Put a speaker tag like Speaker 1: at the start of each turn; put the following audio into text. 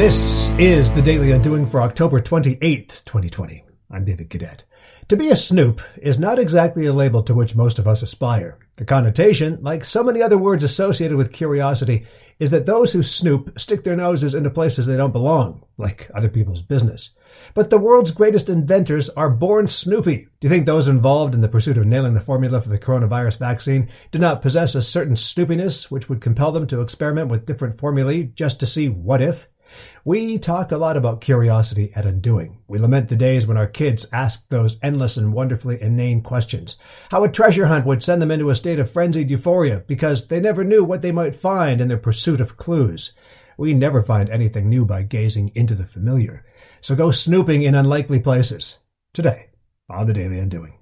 Speaker 1: This is the Daily Undoing for October 28th, 2020. I'm David Cadet. To be a snoop is not exactly a label to which most of us aspire. The connotation, like so many other words associated with curiosity, is that those who snoop stick their noses into places they don't belong, like other people's business. But the world's greatest inventors are born snoopy. Do you think those involved in the pursuit of nailing the formula for the coronavirus vaccine do not possess a certain snoopiness which would compel them to experiment with different formulae just to see what if? We talk a lot about curiosity and Undoing. We lament the days when our kids asked those endless and wonderfully inane questions. How a treasure hunt would send them into a state of frenzied euphoria because they never knew what they might find in their pursuit of clues. We never find anything new by gazing into the familiar. So go snooping in unlikely places. Today, on the Daily Undoing.